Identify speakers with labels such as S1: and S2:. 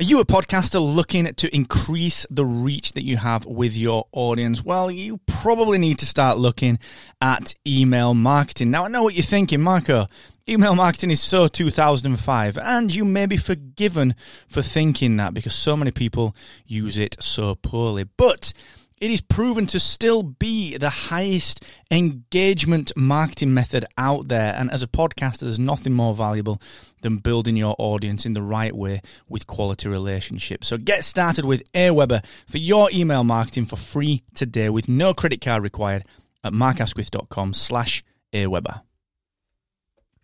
S1: Are you a podcaster looking to increase the reach that you have with your audience? Well, you probably need to start looking at email marketing. Now, I know what you're thinking, Marco. Email marketing is so 2005, and you may be forgiven for thinking that because so many people use it so poorly. But it is proven to still be the highest engagement marketing method out there. And as a podcaster, there's nothing more valuable than building your audience in the right way with quality relationships. So get started with Aweber for your email marketing for free today with no credit card required at markasquith.com slash Aweber.